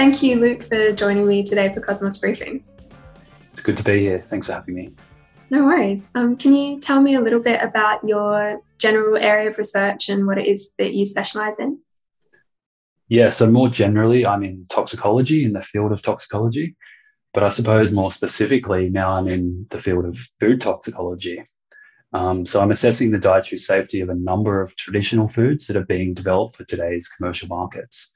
Thank you, Luke, for joining me today for Cosmos Briefing. It's good to be here. Thanks for having me. No worries. Um, can you tell me a little bit about your general area of research and what it is that you specialize in? Yeah, so more generally, I'm in toxicology, in the field of toxicology. But I suppose more specifically, now I'm in the field of food toxicology. Um, so I'm assessing the dietary safety of a number of traditional foods that are being developed for today's commercial markets.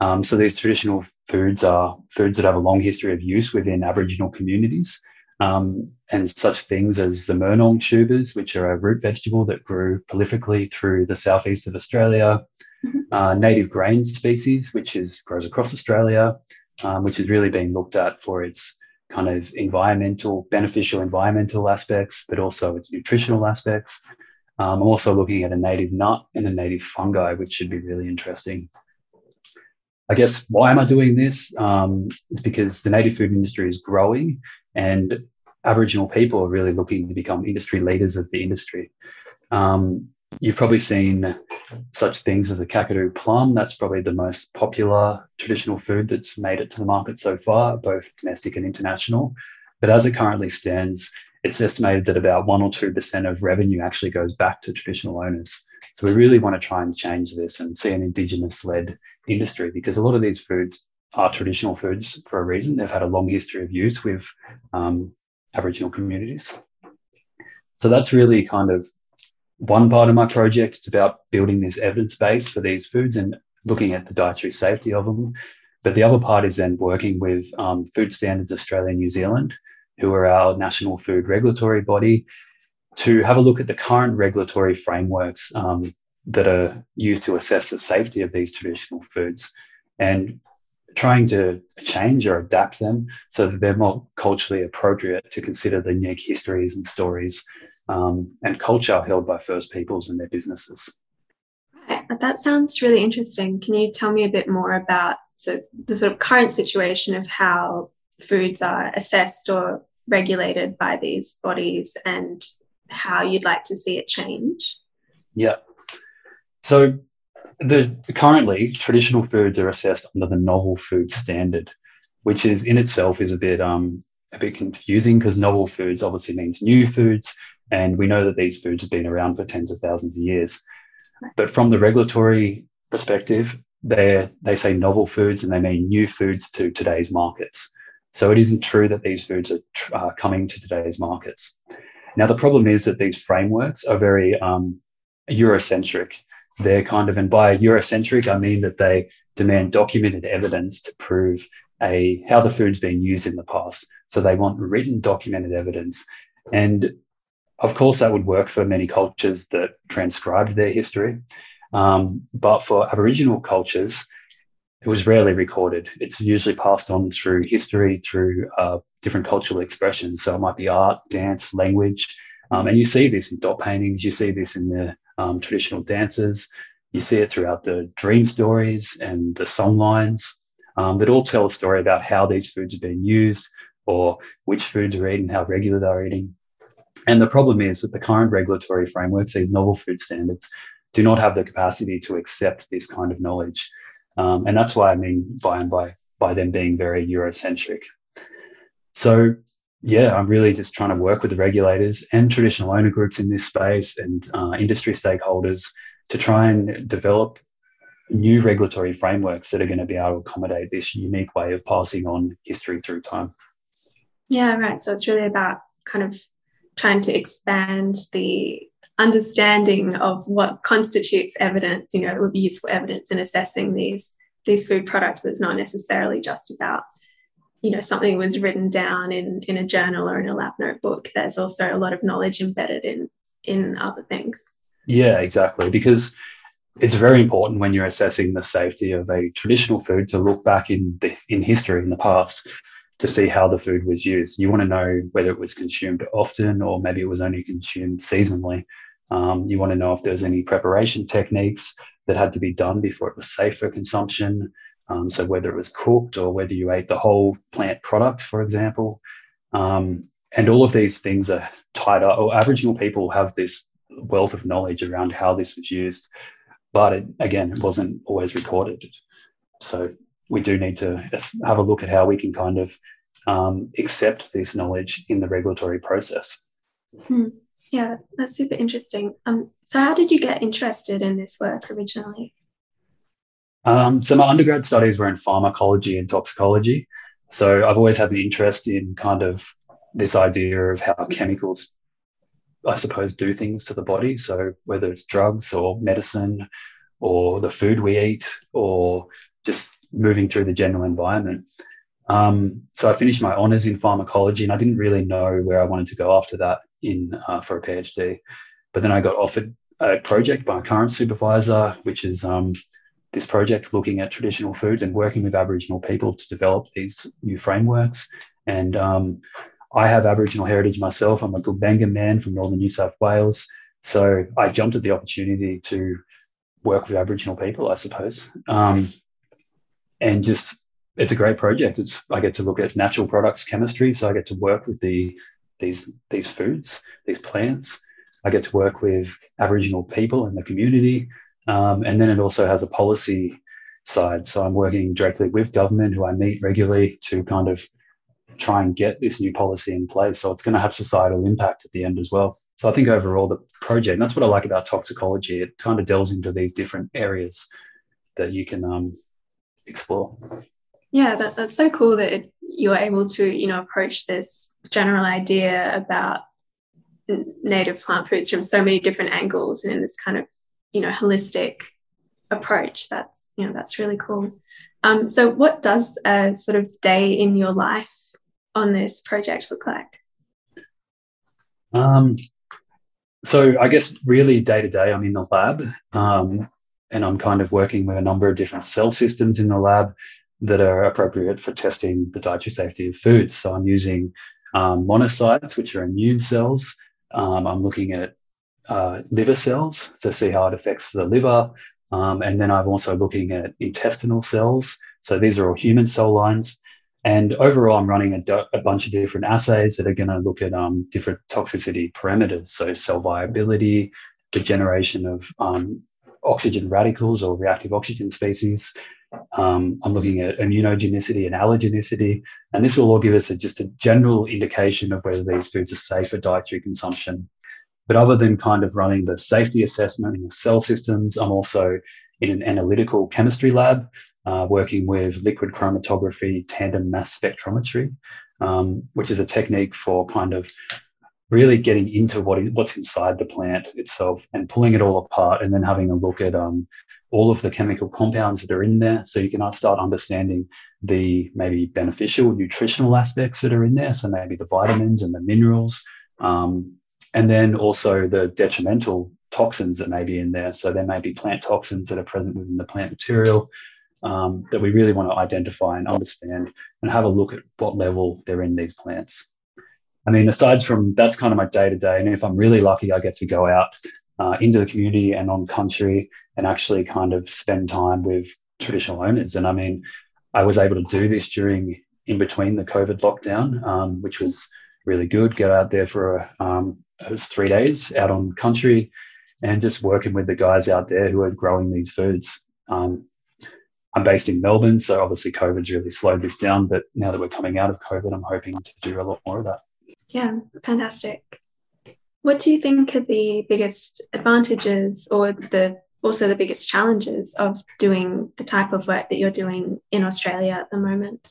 Um, so these traditional foods are foods that have a long history of use within Aboriginal communities. Um, and such things as the Murnong tubers, which are a root vegetable that grew prolifically through the southeast of Australia, mm-hmm. uh, native grain species, which is grows across Australia, um, which is really being looked at for its kind of environmental, beneficial environmental aspects, but also its nutritional aspects. Um, I'm also looking at a native nut and a native fungi, which should be really interesting. I guess why am I doing this? Um, it's because the native food industry is growing and Aboriginal people are really looking to become industry leaders of the industry. Um, you've probably seen such things as a Kakadu plum. That's probably the most popular traditional food that's made it to the market so far, both domestic and international. But as it currently stands, it's estimated that about one or two percent of revenue actually goes back to traditional owners. So we really want to try and change this and see an Indigenous-led industry because a lot of these foods are traditional foods for a reason. They've had a long history of use with um, Aboriginal communities. So that's really kind of one part of my project. It's about building this evidence base for these foods and looking at the dietary safety of them. But the other part is then working with um, Food Standards Australia and New Zealand, who are our national food regulatory body, to have a look at the current regulatory frameworks um, that are used to assess the safety of these traditional foods. And trying to change or adapt them so that they're more culturally appropriate to consider the unique histories and stories um, and culture held by First Peoples and their businesses. Right. That sounds really interesting. Can you tell me a bit more about so the sort of current situation of how foods are assessed or regulated by these bodies and how you'd like to see it change? Yeah. So the currently traditional foods are assessed under the novel food standard, which is in itself is a bit um a bit confusing because novel foods obviously means new foods, and we know that these foods have been around for tens of thousands of years. But from the regulatory perspective, they they say novel foods and they mean new foods to today's markets. So it isn't true that these foods are uh, coming to today's markets. Now the problem is that these frameworks are very um, Eurocentric they're kind of, and by Eurocentric, I mean that they demand documented evidence to prove a how the food's been used in the past. So they want written documented evidence. And of course, that would work for many cultures that transcribed their history. Um, but for Aboriginal cultures, it was rarely recorded. It's usually passed on through history, through uh, different cultural expressions. So it might be art, dance, language. Um, and you see this in dot paintings, you see this in the um, traditional dances. You see it throughout the dream stories and the song lines um, that all tell a story about how these foods are being used or which foods are eaten, how regular they're eating. And the problem is that the current regulatory frameworks, these novel food standards, do not have the capacity to accept this kind of knowledge. Um, and that's why I mean by and by by them being very Eurocentric. So yeah, I'm really just trying to work with the regulators and traditional owner groups in this space and uh, industry stakeholders to try and develop new regulatory frameworks that are going to be able to accommodate this unique way of passing on history through time. Yeah, right. So it's really about kind of trying to expand the understanding of what constitutes evidence, you know, it would be useful evidence in assessing these these food products. It's not necessarily just about you know something was written down in in a journal or in a lab notebook. There's also a lot of knowledge embedded in in other things. Yeah exactly. Because it's very important when you're assessing the safety of a traditional food to look back in the in history in the past to see how the food was used you want to know whether it was consumed often or maybe it was only consumed seasonally um, you want to know if there's any preparation techniques that had to be done before it was safe for consumption um, so whether it was cooked or whether you ate the whole plant product, for example, um, and all of these things are tied up. Or Aboriginal people have this wealth of knowledge around how this was used, but it, again, it wasn't always recorded. So we do need to have a look at how we can kind of um, accept this knowledge in the regulatory process. Hmm. Yeah, that's super interesting. Um, so, how did you get interested in this work originally? Um, so, my undergrad studies were in pharmacology and toxicology. So, I've always had the interest in kind of this idea of how chemicals, I suppose, do things to the body. So, whether it's drugs or medicine or the food we eat or just moving through the general environment. Um, so I finished my honors in pharmacology, and I didn't really know where I wanted to go after that in uh, for a PhD. But then I got offered a project by a current supervisor, which is um, this project looking at traditional foods and working with Aboriginal people to develop these new frameworks. And um, I have Aboriginal heritage myself. I'm a Gulbenga man from northern New South Wales. So I jumped at the opportunity to work with Aboriginal people, I suppose. Um, and just it's a great project. It's I get to look at natural products chemistry, so I get to work with the these these foods, these plants. I get to work with Aboriginal people in the community, um, and then it also has a policy side. So I'm working directly with government, who I meet regularly to kind of try and get this new policy in place. So it's going to have societal impact at the end as well. So I think overall the project, that's what I like about toxicology. It kind of delves into these different areas that you can um, explore. Yeah, that, that's so cool that it, you're able to, you know, approach this general idea about native plant foods from so many different angles and in this kind of, you know, holistic approach. That's, you know, that's really cool. Um, so what does a sort of day in your life on this project look like? Um, so I guess really day to day, I'm in the lab, um, and I'm kind of working with a number of different cell systems in the lab that are appropriate for testing the dietary safety of foods. So I'm using um, monocytes, which are immune cells. Um, I'm looking at uh, liver cells to see how it affects the liver. Um, and then I'm also looking at intestinal cells. So these are all human cell lines. And overall, I'm running a, do- a bunch of different assays that are going to look at um, different toxicity parameters. So cell viability, the generation of um, oxygen radicals or reactive oxygen species, um, I'm looking at immunogenicity and allergenicity, and this will all give us a, just a general indication of whether these foods are safe for dietary consumption. But other than kind of running the safety assessment in the cell systems, I'm also in an analytical chemistry lab uh, working with liquid chromatography tandem mass spectrometry, um, which is a technique for kind of really getting into what what's inside the plant itself and pulling it all apart and then having a look at um, all of the chemical compounds that are in there. So you can start understanding the maybe beneficial nutritional aspects that are in there. So maybe the vitamins and the minerals um, and then also the detrimental toxins that may be in there. So there may be plant toxins that are present within the plant material um, that we really want to identify and understand and have a look at what level they're in these plants I mean, aside from that's kind of my day to day, and if I'm really lucky, I get to go out uh, into the community and on country and actually kind of spend time with traditional owners. And I mean, I was able to do this during in between the COVID lockdown, um, which was really good. Get out there for um, three days out on country and just working with the guys out there who are growing these foods. Um, I'm based in Melbourne, so obviously COVID's really slowed this down. But now that we're coming out of COVID, I'm hoping to do a lot more of that. Yeah, fantastic. What do you think are the biggest advantages or the also the biggest challenges of doing the type of work that you're doing in Australia at the moment?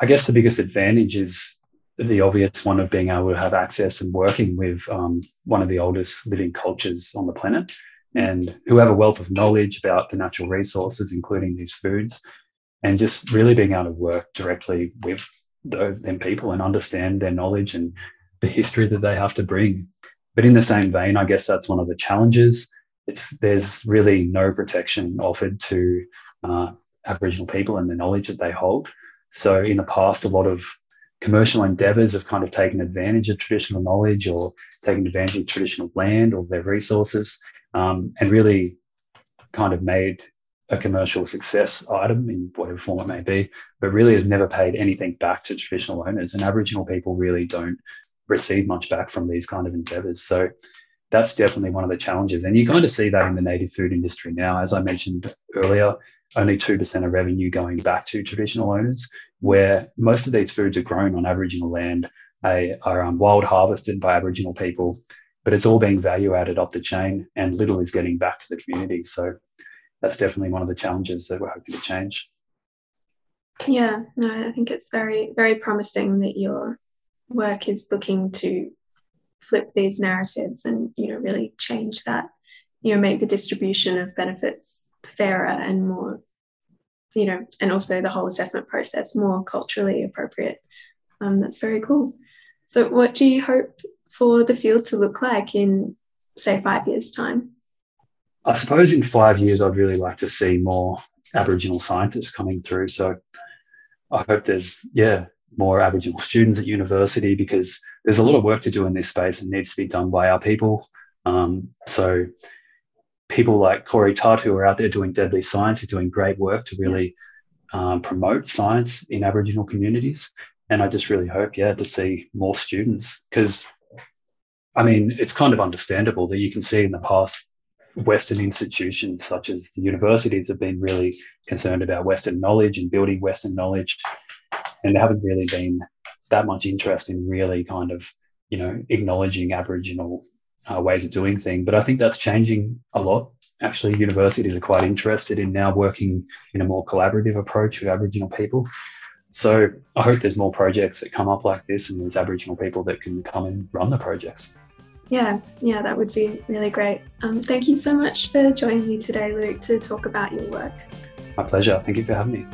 I guess the biggest advantage is the obvious one of being able to have access and working with um, one of the oldest living cultures on the planet and who have a wealth of knowledge about the natural resources, including these foods, and just really being able to work directly with them people and understand their knowledge and the history that they have to bring. But in the same vein, I guess that's one of the challenges. It's there's really no protection offered to uh, Aboriginal people and the knowledge that they hold. So in the past, a lot of commercial endeavors have kind of taken advantage of traditional knowledge or taken advantage of traditional land or their resources um, and really kind of made a commercial success item in whatever form it may be, but really has never paid anything back to traditional owners. And Aboriginal people really don't receive much back from these kind of endeavors. So that's definitely one of the challenges. And you kind of see that in the native food industry now. As I mentioned earlier, only 2% of revenue going back to traditional owners, where most of these foods are grown on Aboriginal land, are, um, wild harvested by Aboriginal people, but it's all being value added up the chain and little is getting back to the community. So that's definitely one of the challenges that we're hoping to change. Yeah, no, I think it's very, very promising that your work is looking to flip these narratives and, you know, really change that, you know, make the distribution of benefits fairer and more, you know, and also the whole assessment process more culturally appropriate. Um, that's very cool. So, what do you hope for the field to look like in, say, five years' time? I suppose in five years, I'd really like to see more Aboriginal scientists coming through. So, I hope there's, yeah, more Aboriginal students at university because there's a lot of work to do in this space and needs to be done by our people. Um, so people like Corey Tutt who are out there doing deadly science are doing great work to really um, promote science in Aboriginal communities. And I just really hope, yeah, to see more students because, I mean, it's kind of understandable that you can see in the past Western institutions such as the universities have been really concerned about Western knowledge and building Western knowledge and there haven't really been that much interest in really kind of you know acknowledging Aboriginal uh, ways of doing things. But I think that's changing a lot. Actually, universities are quite interested in now working in a more collaborative approach with Aboriginal people. So I hope there's more projects that come up like this, and there's Aboriginal people that can come and run the projects. Yeah, yeah, that would be really great. Um, thank you so much for joining me today, Luke, to talk about your work. My pleasure. Thank you for having me.